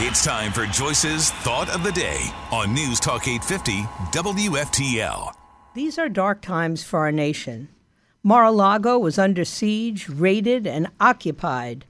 It's time for Joyce's Thought of the Day on News Talk 850 WFTL. These are dark times for our nation. Mar a Lago was under siege, raided, and occupied.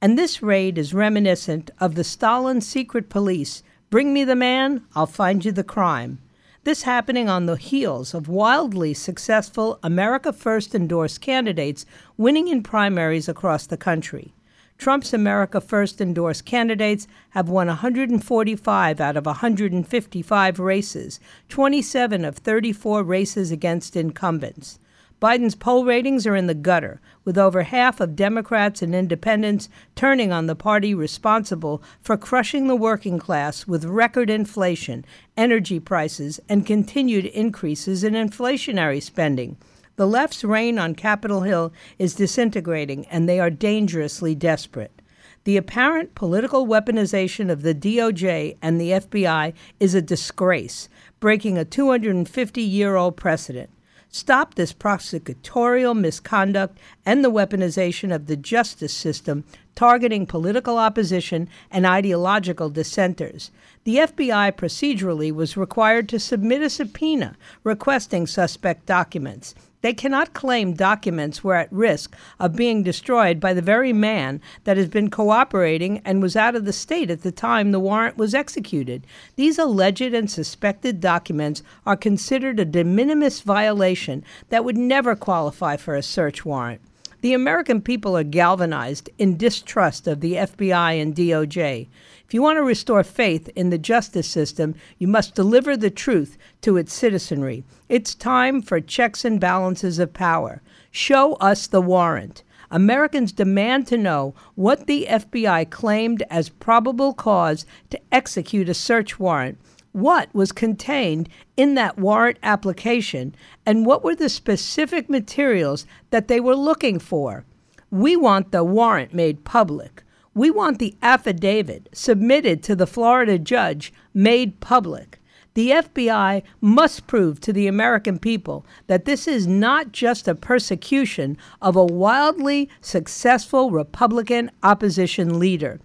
And this raid is reminiscent of the Stalin secret police bring me the man, I'll find you the crime. This happening on the heels of wildly successful America First endorsed candidates winning in primaries across the country. Trump's America First endorsed candidates have won 145 out of 155 races, 27 of 34 races against incumbents. Biden's poll ratings are in the gutter, with over half of Democrats and independents turning on the party responsible for crushing the working class with record inflation, energy prices, and continued increases in inflationary spending. The left's reign on Capitol Hill is disintegrating, and they are dangerously desperate. The apparent political weaponization of the DOJ and the FBI is a disgrace, breaking a 250 year old precedent. Stop this prosecutorial misconduct and the weaponization of the justice system targeting political opposition and ideological dissenters. The FBI procedurally was required to submit a subpoena requesting suspect documents. They cannot claim documents were at risk of being destroyed by the very man that has been cooperating and was out of the state at the time the warrant was executed. These alleged and suspected documents are considered a de minimis violation that would never qualify for a search warrant. The American people are galvanized in distrust of the FBI and DOJ. If you want to restore faith in the justice system, you must deliver the truth to its citizenry. It's time for checks and balances of power. Show us the warrant. Americans demand to know what the FBI claimed as probable cause to execute a search warrant what was contained in that warrant application and what were the specific materials that they were looking for. We want the warrant made public. We want the affidavit submitted to the Florida judge made public. The FBI must prove to the American people that this is not just a persecution of a wildly successful Republican opposition leader.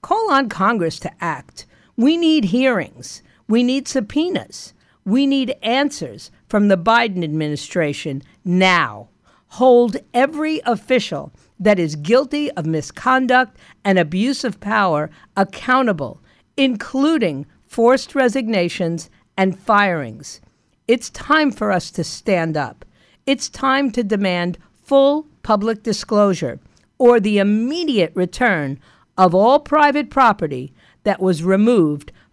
Call on Congress to act. We need hearings. We need subpoenas. We need answers from the Biden administration now. Hold every official that is guilty of misconduct and abuse of power accountable, including forced resignations and firings. It's time for us to stand up. It's time to demand full public disclosure or the immediate return of all private property that was removed